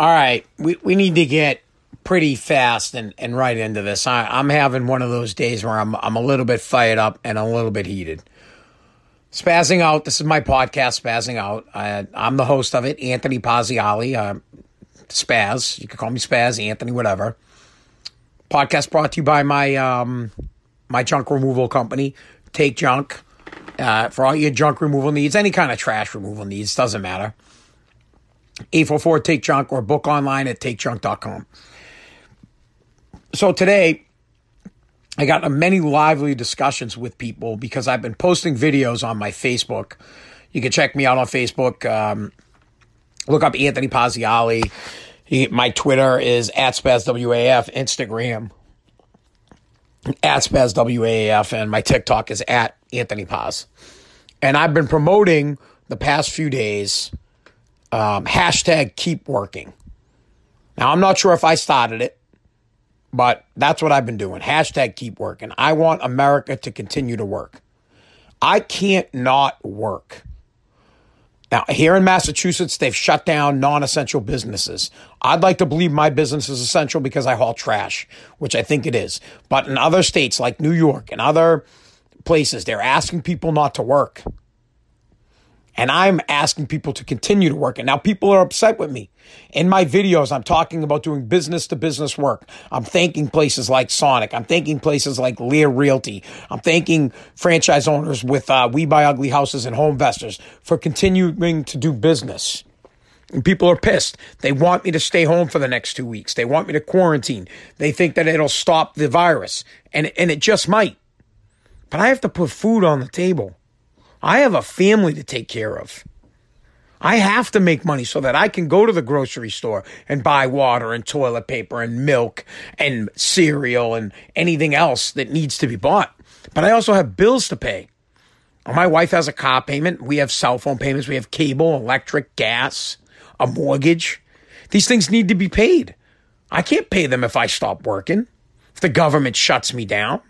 All right, we, we need to get pretty fast and, and right into this. I, I'm having one of those days where I'm I'm a little bit fired up and a little bit heated. Spazzing out. This is my podcast, Spazzing Out. I, I'm the host of it, Anthony Pazziali. Uh, Spaz. You can call me Spaz, Anthony, whatever. Podcast brought to you by my um, my junk removal company, Take Junk. Uh, for all your junk removal needs, any kind of trash removal needs, doesn't matter. 844 Take Junk or book online at takejunk.com. So today, I got many lively discussions with people because I've been posting videos on my Facebook. You can check me out on Facebook. Um, look up Anthony Pazziali. My Twitter is at SpazWAF, Instagram at SpazWAF, and my TikTok is at Anthony Paz. And I've been promoting the past few days um, hashtag keep working. Now, I'm not sure if I started it, but that's what I've been doing. Hashtag keep working. I want America to continue to work. I can't not work. Now, here in Massachusetts, they've shut down non essential businesses. I'd like to believe my business is essential because I haul trash, which I think it is. But in other states like New York and other places, they're asking people not to work. And I'm asking people to continue to work. And now people are upset with me. In my videos, I'm talking about doing business to business work. I'm thanking places like Sonic. I'm thanking places like Lear Realty. I'm thanking franchise owners with uh, We Buy Ugly Houses and HomeVestors for continuing to do business. And people are pissed. They want me to stay home for the next two weeks. They want me to quarantine. They think that it'll stop the virus. And, and it just might. But I have to put food on the table. I have a family to take care of. I have to make money so that I can go to the grocery store and buy water and toilet paper and milk and cereal and anything else that needs to be bought. But I also have bills to pay. Uh, my wife has a car payment. We have cell phone payments. We have cable, electric, gas, a mortgage. These things need to be paid. I can't pay them if I stop working, if the government shuts me down.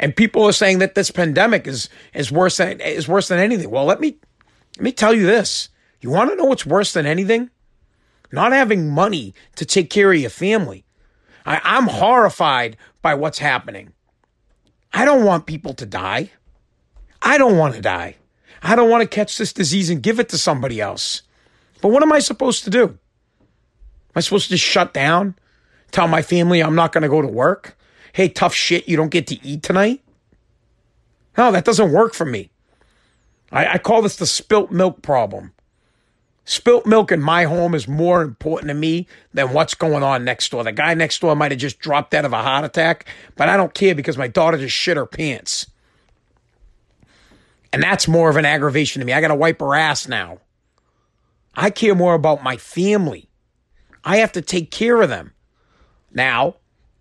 And people are saying that this pandemic is is worse than is worse than anything. Well, let me let me tell you this. You want to know what's worse than anything? Not having money to take care of your family. I, I'm horrified by what's happening. I don't want people to die. I don't want to die. I don't want to catch this disease and give it to somebody else. But what am I supposed to do? Am I supposed to just shut down? Tell my family I'm not going to go to work? Hey, tough shit, you don't get to eat tonight? No, that doesn't work for me. I, I call this the spilt milk problem. Spilt milk in my home is more important to me than what's going on next door. The guy next door might have just dropped out of a heart attack, but I don't care because my daughter just shit her pants. And that's more of an aggravation to me. I got to wipe her ass now. I care more about my family. I have to take care of them. Now,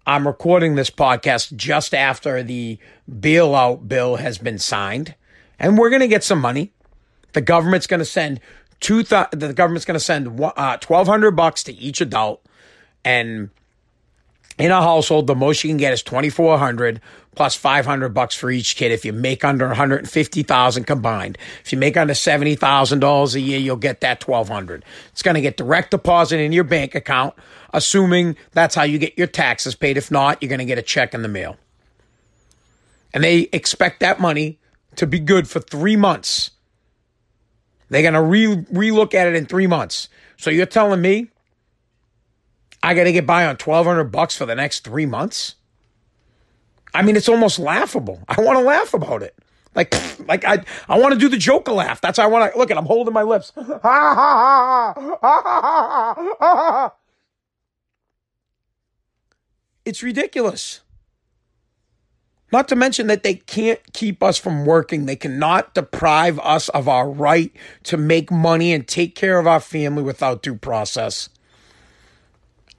I'm recording this podcast just after the bailout bill has been signed, and we're going to get some money. The government's going to send two. Th- the government's going to send uh, twelve hundred bucks to each adult, and in a household, the most you can get is twenty four hundred plus five hundred bucks for each kid. If you make under one hundred and fifty thousand combined, if you make under seventy thousand dollars a year, you'll get that twelve hundred. It's going to get direct deposit in your bank account, assuming that's how you get your taxes paid. If not, you're going to get a check in the mail, and they expect that money to be good for three months. They're going to re relook at it in three months. So you're telling me I got to get by on 1200 bucks for the next 3 months? I mean, it's almost laughable. I want to laugh about it. Like, like I, I want to do the Joker laugh. That's how I want to look at. I'm holding my lips. it's ridiculous. Not to mention that they can't keep us from working. They cannot deprive us of our right to make money and take care of our family without due process.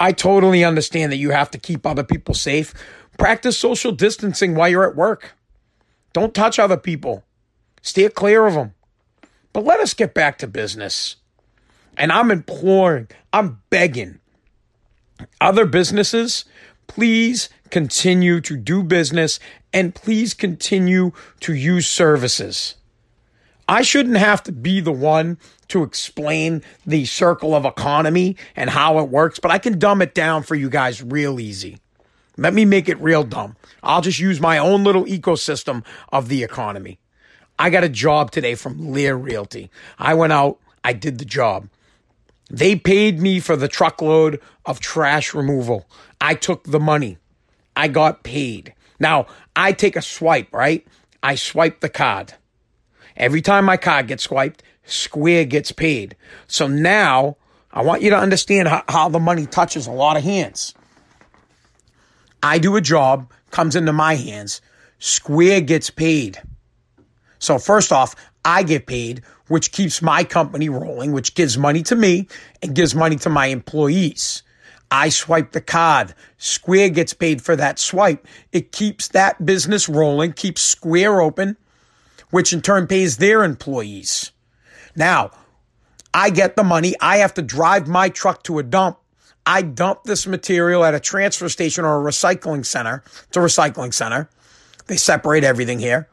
I totally understand that you have to keep other people safe. Practice social distancing while you're at work. Don't touch other people. Stay clear of them. But let us get back to business. And I'm imploring, I'm begging other businesses, please continue to do business and please continue to use services. I shouldn't have to be the one to explain the circle of economy and how it works, but I can dumb it down for you guys real easy. Let me make it real dumb. I'll just use my own little ecosystem of the economy. I got a job today from Lear Realty. I went out, I did the job. They paid me for the truckload of trash removal. I took the money. I got paid. Now, I take a swipe, right? I swipe the card. Every time my card gets swiped, Square gets paid. So now I want you to understand how, how the money touches a lot of hands. I do a job, comes into my hands, Square gets paid. So first off, I get paid, which keeps my company rolling, which gives money to me and gives money to my employees. I swipe the card. Square gets paid for that swipe. It keeps that business rolling, keeps Square open, which in turn pays their employees. Now, I get the money. I have to drive my truck to a dump. I dump this material at a transfer station or a recycling center. It's a recycling center. They separate everything here.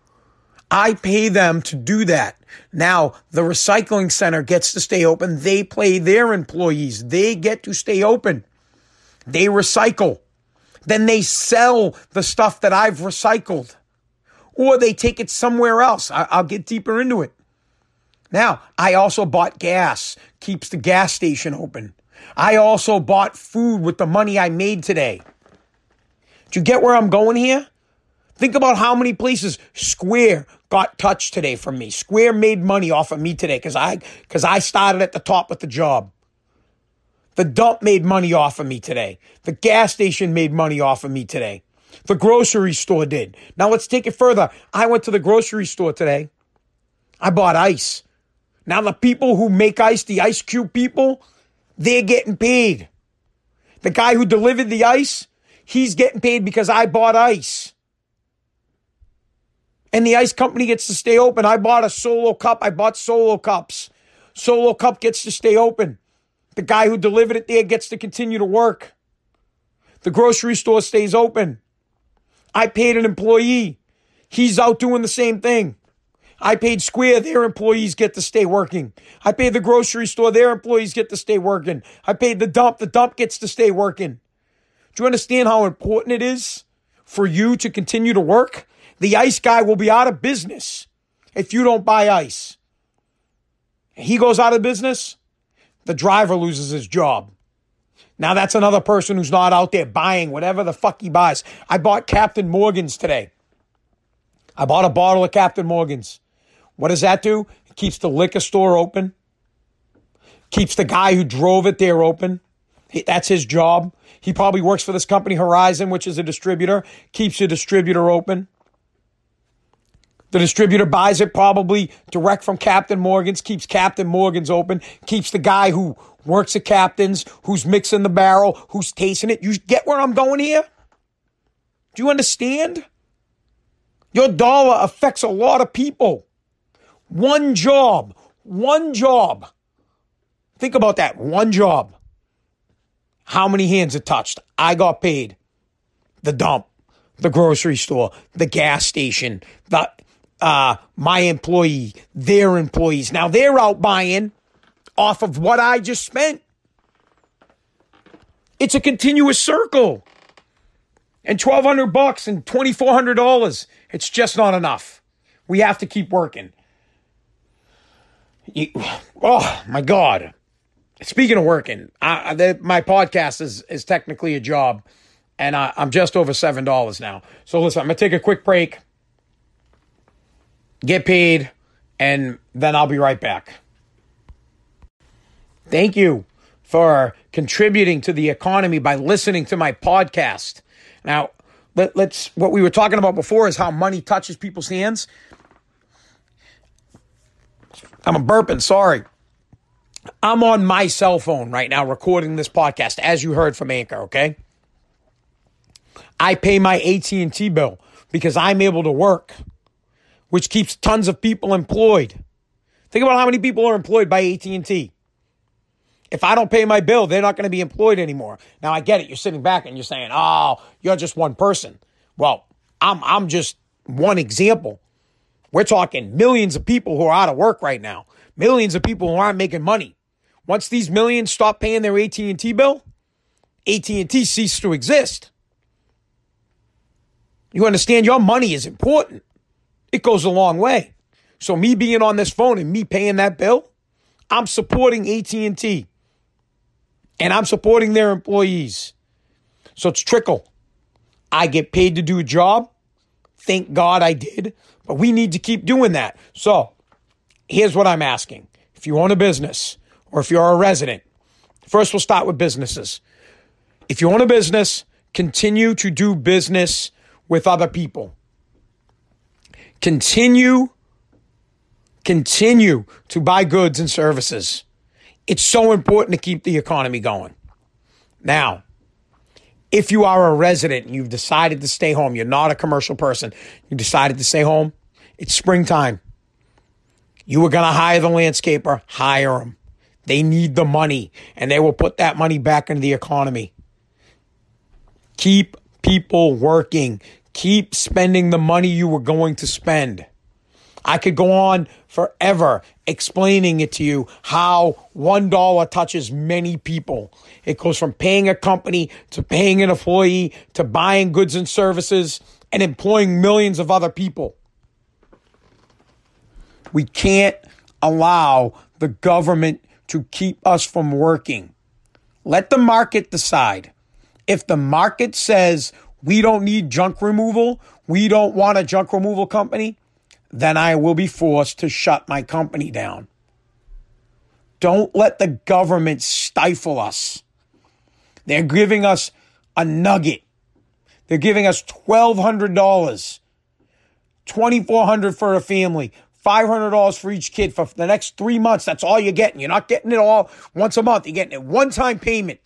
I pay them to do that. Now, the recycling center gets to stay open. They pay their employees. They get to stay open. They recycle. Then they sell the stuff that I've recycled. Or they take it somewhere else. I- will get deeper into it. Now, I also bought gas, keeps the gas station open. I also bought food with the money I made today. Do you get where I'm going here? Think about how many places Square got touched today from me. Square made money off of me today because I because I started at the top with the job. The dump made money off of me today. The gas station made money off of me today. The grocery store did. Now let's take it further. I went to the grocery store today. I bought ice. Now the people who make ice, the ice cube people, they're getting paid. The guy who delivered the ice, he's getting paid because I bought ice. And the ice company gets to stay open. I bought a solo cup. I bought solo cups. Solo cup gets to stay open. The guy who delivered it there gets to continue to work. The grocery store stays open. I paid an employee. He's out doing the same thing. I paid Square, their employees get to stay working. I paid the grocery store, their employees get to stay working. I paid the dump, the dump gets to stay working. Do you understand how important it is for you to continue to work? The ice guy will be out of business if you don't buy ice. He goes out of business, the driver loses his job. Now that's another person who's not out there buying whatever the fuck he buys. I bought Captain Morgan's today. I bought a bottle of Captain Morgan's. What does that do? It keeps the liquor store open, keeps the guy who drove it there open. That's his job. He probably works for this company, Horizon, which is a distributor, keeps the distributor open. The distributor buys it probably direct from Captain Morgan's, keeps Captain Morgan's open, keeps the guy who works at Captain's, who's mixing the barrel, who's tasting it. You get where I'm going here? Do you understand? Your dollar affects a lot of people. One job, one job. Think about that. One job. How many hands it touched? I got paid. The dump, the grocery store, the gas station, the uh, my employee, their employees. Now they're out buying off of what I just spent. It's a continuous circle. And 1200 bucks and $2400, it's just not enough. We have to keep working. You, oh my God. Speaking of working, I, the, my podcast is, is technically a job, and I, I'm just over $7 now. So listen, I'm going to take a quick break, get paid, and then I'll be right back. Thank you for contributing to the economy by listening to my podcast. Now, let, us what we were talking about before is how money touches people's hands. I'm a burping, sorry. I'm on my cell phone right now recording this podcast as you heard from Anchor, okay? I pay my AT&T bill because I'm able to work, which keeps tons of people employed. Think about how many people are employed by AT&T. If I don't pay my bill, they're not going to be employed anymore. Now I get it. You're sitting back and you're saying, "Oh, you're just one person." Well, I'm I'm just one example. We're talking millions of people who are out of work right now. Millions of people who aren't making money. Once these millions stop paying their AT&T bill, AT&T ceases to exist. You understand your money is important. It goes a long way. So me being on this phone and me paying that bill, I'm supporting AT&T. And I'm supporting their employees. So it's trickle. I get paid to do a job. Thank God I did. But we need to keep doing that. So here's what I'm asking. If you own a business or if you're a resident, first we'll start with businesses. If you own a business, continue to do business with other people. Continue, continue to buy goods and services. It's so important to keep the economy going. Now, if you are a resident and you've decided to stay home, you're not a commercial person, you decided to stay home, it's springtime. You were going to hire the landscaper, hire them. They need the money and they will put that money back into the economy. Keep people working. Keep spending the money you were going to spend. I could go on forever explaining it to you how $1 touches many people. It goes from paying a company to paying an employee to buying goods and services and employing millions of other people. We can't allow the government to keep us from working. Let the market decide. If the market says we don't need junk removal, we don't want a junk removal company, then I will be forced to shut my company down. Don't let the government stifle us. They're giving us a nugget. They're giving us $1,200, $2,400 for a family, $500 for each kid for the next three months. That's all you're getting. You're not getting it all once a month. You're getting it one time payment.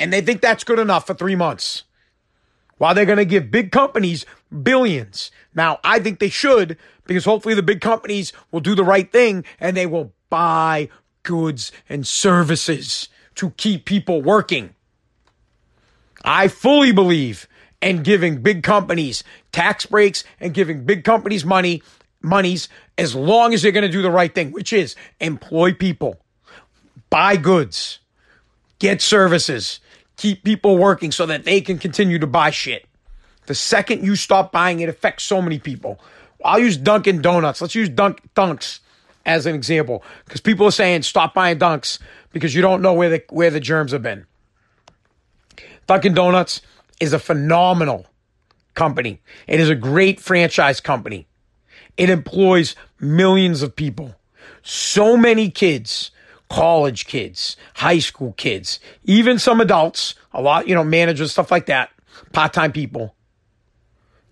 And they think that's good enough for three months. While they're going to give big companies billions. Now, I think they should because hopefully the big companies will do the right thing and they will buy goods and services to keep people working. I fully believe in giving big companies tax breaks and giving big companies money monies as long as they're going to do the right thing, which is employ people, buy goods, get services, keep people working so that they can continue to buy shit. The second you stop buying, it affects so many people. I'll use Dunkin' Donuts. Let's use Dunk Dunks as an example because people are saying stop buying Dunks because you don't know where the where the germs have been. Dunkin' Donuts is a phenomenal company. It is a great franchise company. It employs millions of people. So many kids, college kids, high school kids, even some adults, a lot, you know, managers, stuff like that, part time people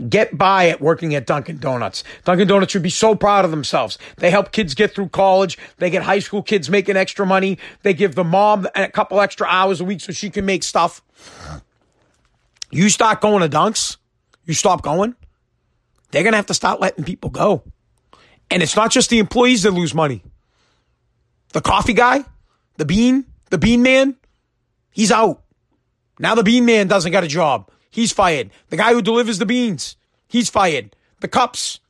get by at working at Dunkin' Donuts. Dunkin' Donuts should be so proud of themselves. They help kids get through college. They get high school kids making extra money. They give the mom a couple extra hours a week so she can make stuff. You start going to Dunks, you stop going, they're going to have to start letting people go. And it's not just the employees that lose money. The coffee guy, the bean, the bean man, he's out. Now the bean man doesn't got a job. He's fired. The guy who delivers the beans, he's fired. The cups,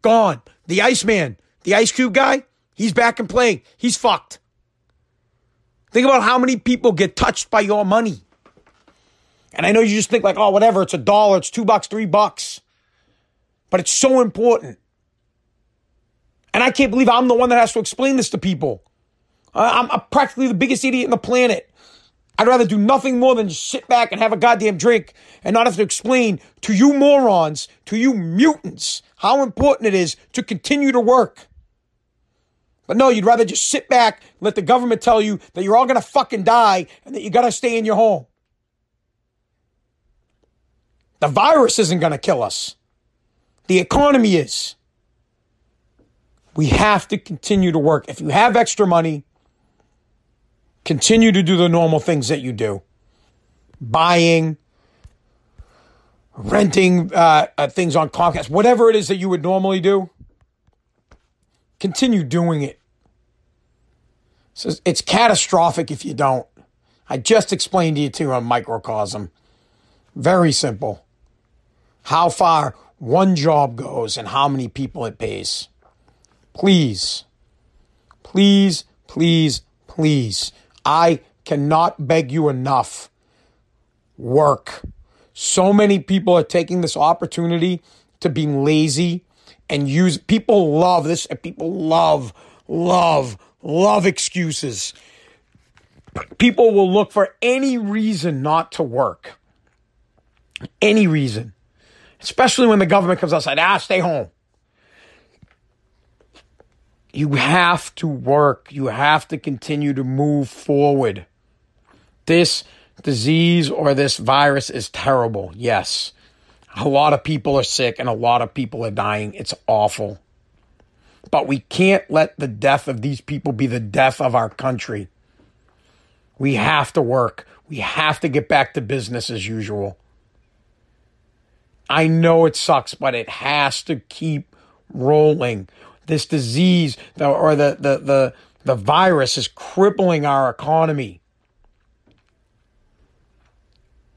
gone. The Iceman, the Ice Cube guy, he's back and playing. He's fucked. Think about how many people get touched by your money. And I know you just think like, oh, whatever, it's a dollar, it's two bucks, three bucks. But it's so important. And I can't believe I'm the one that has to explain this to people. I'm, practically the biggest idiot in the planet. I'd rather do nothing more than just sit back and have a goddamn drink and not have to explain to you morons, to you mutants, how important it is to continue to work. But no, you'd rather just sit back, let the government tell you that you're all gonna fucking die and that you gotta stay in your home. The virus isn't gonna kill us. The economy is. We have to continue to work. If you have extra money, Continue to do the normal things that you do buying, renting uh, uh, things on Comcast, whatever it is that you would normally do. Continue doing it. So it's catastrophic if you don't. I just explained to you too on microcosm. Very simple. How far one job goes and how many people it pays. Please, please, please, please. I cannot beg you enough. Work. So many people are taking this opportunity to be lazy and use people love this people love love love excuses. People will look for any reason not to work. Any reason. Especially when the government comes outside. Ah stay home you have to work you have to continue to move forward this disease or this virus is terrible yes a lot of people are sick and a lot of people are dying. It's awful. But we can't let the death of these people be the death of our country. We have to work. We have to get back to business as usual. I know it sucks, but it has to keep rolling. This disease or the, the, the, the virus is crippling our economy.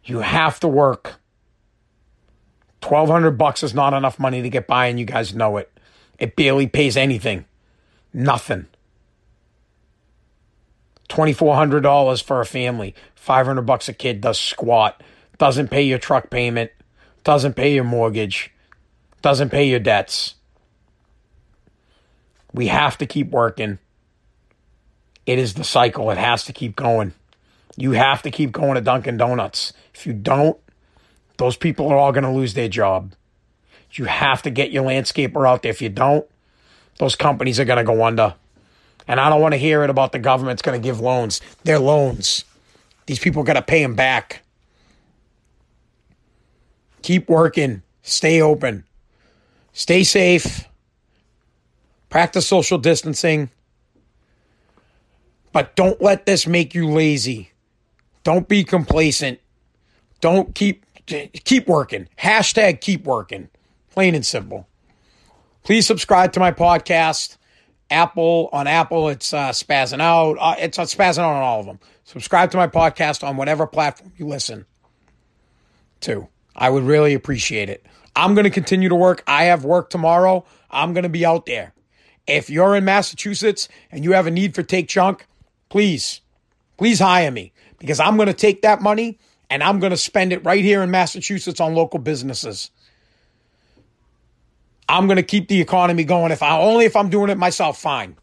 You have to work. 1200 bucks is not enough money to get by and you guys know it. It barely pays anything. Nothing. $2400 for a family. 500 bucks a kid does squat. Doesn't pay your truck payment. Doesn't pay your mortgage. Doesn't pay your debts. We have to keep working. It is the cycle. It has to keep going. You have to keep going to Dunkin' Donuts. If you don't, those people are all going to lose their job. You have to get your landscaper out there. If you don't, those companies are going to go under. And I don't want to hear it about the government's going to give loans. They're loans. These people got to pay them back. Keep working. Stay open. Stay safe. Practice social distancing. But don't let this make you lazy. Don't be complacent. Don't keep keep working. Hashtag keep working. Plain and simple. Please subscribe to my podcast. Apple on Apple, it's uh, spazzing out. Uh, it's uh, spazzing out on all of them. Subscribe to my podcast on whatever platform you listen to. I would really appreciate it. I'm going to continue to work. I have work tomorrow. I'm going to be out there. If you're in Massachusetts and you have a need for Take Junk, please, please hire me because I'm going to take that money and I'm going to spend it right here in Massachusetts on local businesses. I'm going to keep the economy going. If I only if I'm doing it myself, fine.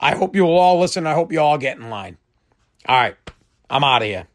I hope you will all listen. I hope you all get in line. All right, I'm out of here.